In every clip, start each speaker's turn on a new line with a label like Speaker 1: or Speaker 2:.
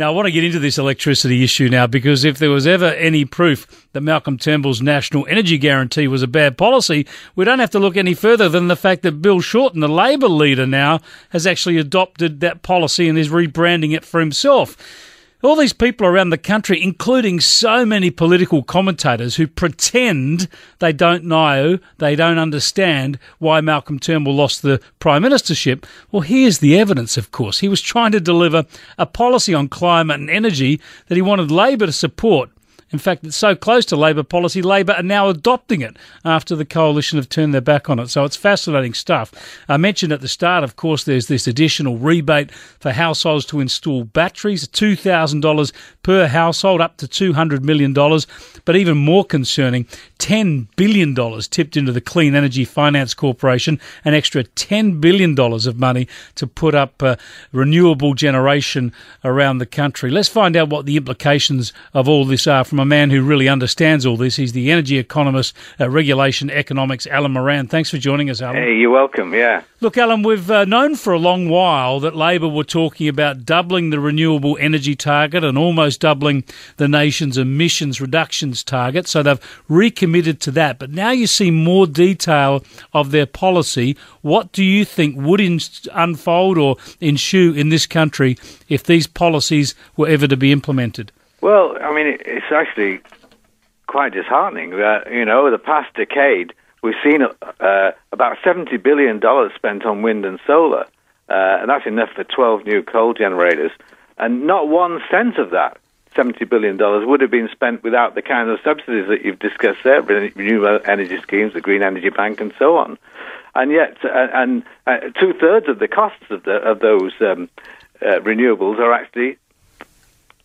Speaker 1: Now, I want to get into this electricity issue now because if there was ever any proof that Malcolm Turnbull's national energy guarantee was a bad policy, we don't have to look any further than the fact that Bill Shorten, the Labor leader now, has actually adopted that policy and is rebranding it for himself. All these people around the country, including so many political commentators who pretend they don't know, they don't understand why Malcolm Turnbull lost the prime ministership. Well, here's the evidence, of course. He was trying to deliver a policy on climate and energy that he wanted Labor to support. In fact, it's so close to Labor policy, Labor are now adopting it after the coalition have turned their back on it. So it's fascinating stuff. I mentioned at the start, of course, there's this additional rebate for households to install batteries, $2,000 per household, up to $200 million. But even more concerning, $10 billion tipped into the Clean Energy Finance Corporation, an extra $10 billion of money to put up uh, renewable generation around the country. Let's find out what the implications of all this are from a man who really understands all this. He's the energy economist at Regulation Economics, Alan Moran. Thanks for joining us, Alan.
Speaker 2: Hey, you're welcome. Yeah.
Speaker 1: Look, Alan, we've uh, known for a long while that Labor were talking about doubling the renewable energy target and almost doubling the nation's emissions reductions target. So they've recommitted to that. But now you see more detail of their policy. What do you think would in- unfold or ensue in this country if these policies were ever to be implemented?
Speaker 2: Well, I mean, it's actually quite disheartening that, you know, the past decade, we've seen uh, about $70 billion spent on wind and solar, uh, and that's enough for 12 new coal generators. And not one cent of that, $70 billion, would have been spent without the kind of subsidies that you've discussed there, renewable energy schemes, the Green Energy Bank, and so on. And yet, uh, and uh, two thirds of the costs of, the, of those um, uh, renewables are actually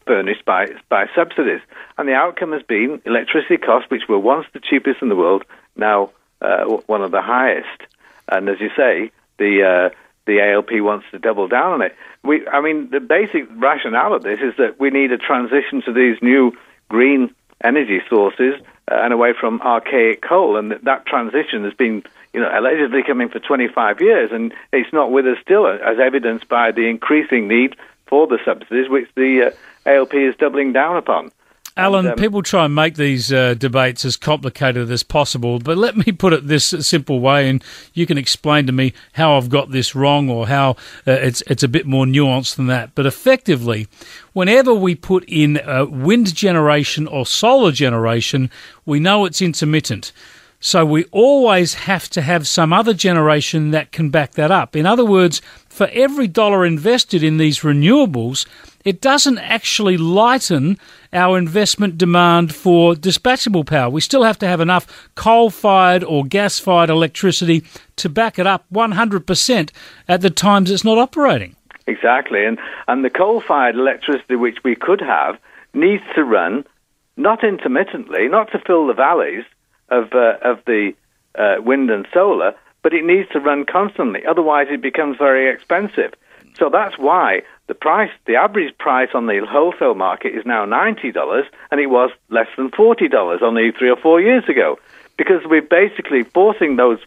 Speaker 2: furnished by by subsidies, and the outcome has been electricity costs, which were once the cheapest in the world, now uh, one of the highest. And as you say, the uh, the ALP wants to double down on it. We, I mean, the basic rationale of this is that we need a transition to these new green energy sources uh, and away from archaic coal, and that, that transition has been you know, allegedly coming for 25 years, and it's not with us still, as evidenced by the increasing need for the subsidies, which the uh, ALP is doubling down upon.
Speaker 1: Alan, and, um, people try and make these uh, debates as complicated as possible, but let me put it this simple way, and you can explain to me how I've got this wrong or how uh, it's it's a bit more nuanced than that. But effectively, whenever we put in uh, wind generation or solar generation, we know it's intermittent. So we always have to have some other generation that can back that up. In other words, for every dollar invested in these renewables, it doesn't actually lighten our investment demand for dispatchable power. We still have to have enough coal fired or gas fired electricity to back it up 100% at the times it's not operating.
Speaker 2: Exactly. And, and the coal fired electricity which we could have needs to run not intermittently, not to fill the valleys of, uh, of the uh, wind and solar, but it needs to run constantly. Otherwise, it becomes very expensive. So that's why the price, the average price on the wholesale market is now ninety dollars, and it was less than forty dollars only three or four years ago, because we're basically forcing those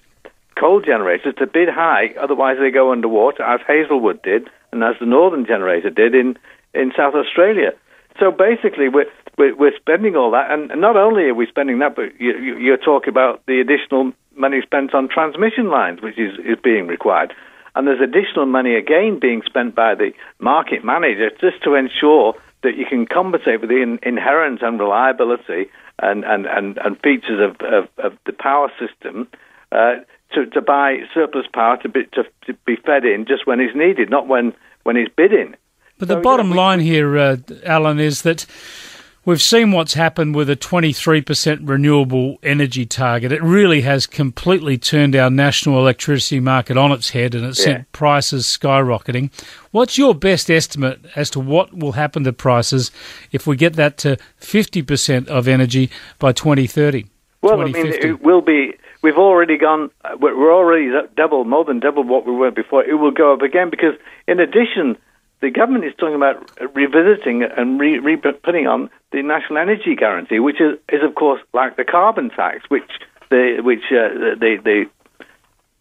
Speaker 2: coal generators to bid high, otherwise they go underwater, as Hazelwood did, and as the Northern generator did in in South Australia. So basically, we're we're, we're spending all that, and not only are we spending that, but you, you, you're talking about the additional money spent on transmission lines, which is, is being required. And there's additional money again being spent by the market manager just to ensure that you can compensate for the in, inherent unreliability and, and, and, and features of, of, of the power system uh, to, to buy surplus power to be, to, to be fed in just when it's needed, not when, when it's bidding.
Speaker 1: But so, the bottom you know, we, line here, uh, Alan, is that We've seen what's happened with a 23% renewable energy target. It really has completely turned our national electricity market on its head and it's yeah. sent prices skyrocketing. What's your best estimate as to what will happen to prices if we get that to 50% of energy by 2030?
Speaker 2: Well, I mean, it will be. We've already gone. We're already double, more than double what we were before. It will go up again because, in addition the government is talking about revisiting and re, re putting on the national energy guarantee, which is, is of course like the carbon tax, which the which uh, the, the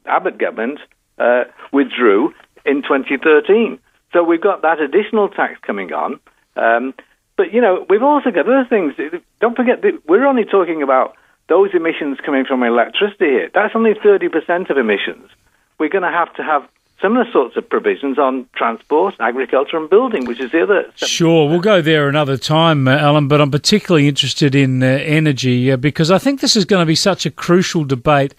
Speaker 2: Abbott government uh, withdrew in 2013. So we've got that additional tax coming on, Um, but you know, we've also got other things. Don't forget that we're only talking about those emissions coming from electricity here. That's only 30% of emissions. We're going to have to have similar sorts of provisions on transport, agriculture, and building, which is the other.
Speaker 1: Sure, we'll go there another time, uh, Alan. But I'm particularly interested in uh, energy uh, because I think this is going to be such a crucial debate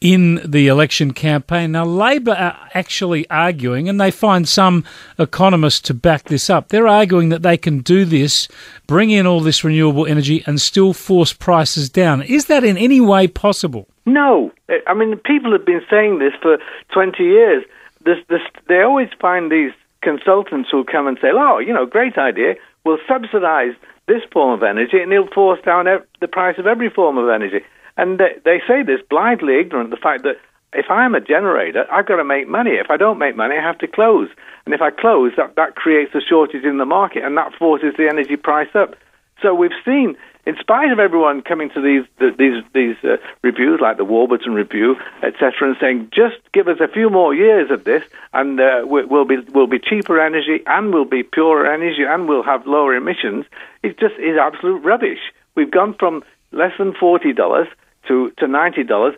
Speaker 1: in the election campaign. Now, Labor are actually arguing, and they find some economists to back this up. They're arguing that they can do this, bring in all this renewable energy, and still force prices down. Is that in any way possible?
Speaker 2: No. I mean, people have been saying this for 20 years. This, this, they always find these consultants who come and say, oh, you know, great idea. We'll subsidize this form of energy and it'll force down the price of every form of energy. And they, they say this blindly ignorant of the fact that if I'm a generator, I've got to make money. If I don't make money, I have to close. And if I close, that, that creates a shortage in the market and that forces the energy price up. So we've seen, in spite of everyone coming to these these these uh, reviews, like the Warburton Review, etc., and saying, just give us a few more years of this, and uh, we'll be we'll be cheaper energy, and we'll be purer energy, and we'll have lower emissions. It just is absolute rubbish. We've gone from less than forty dollars to, to $90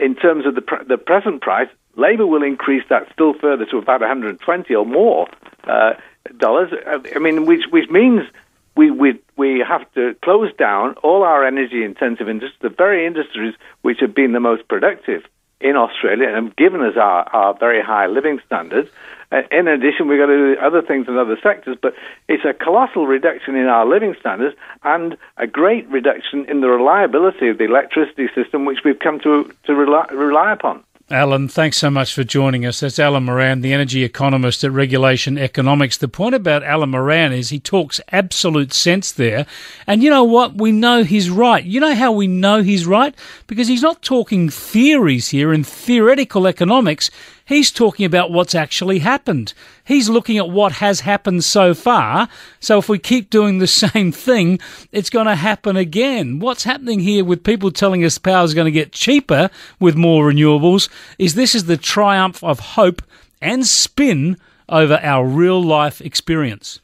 Speaker 2: in terms of the, pr- the present price. Labor will increase that still further to about 120 or more uh, dollars. I mean, which which means we, we we have to close down all our energy intensive industries, the very industries which have been the most productive in Australia and given us our, our very high living standards. Uh, in addition, we've got to do other things in other sectors, but it's a colossal reduction in our living standards and a great reduction in the reliability of the electricity system, which we've come to, to rely, rely upon.
Speaker 1: Alan, thanks so much for joining us. That's Alan Moran, the energy economist at Regulation Economics. The point about Alan Moran is he talks absolute sense there. And you know what? We know he's right. You know how we know he's right? Because he's not talking theories here in theoretical economics. He's talking about what's actually happened. He's looking at what has happened so far. So if we keep doing the same thing, it's going to happen again. What's happening here with people telling us power is going to get cheaper with more renewables is this is the triumph of hope and spin over our real life experience.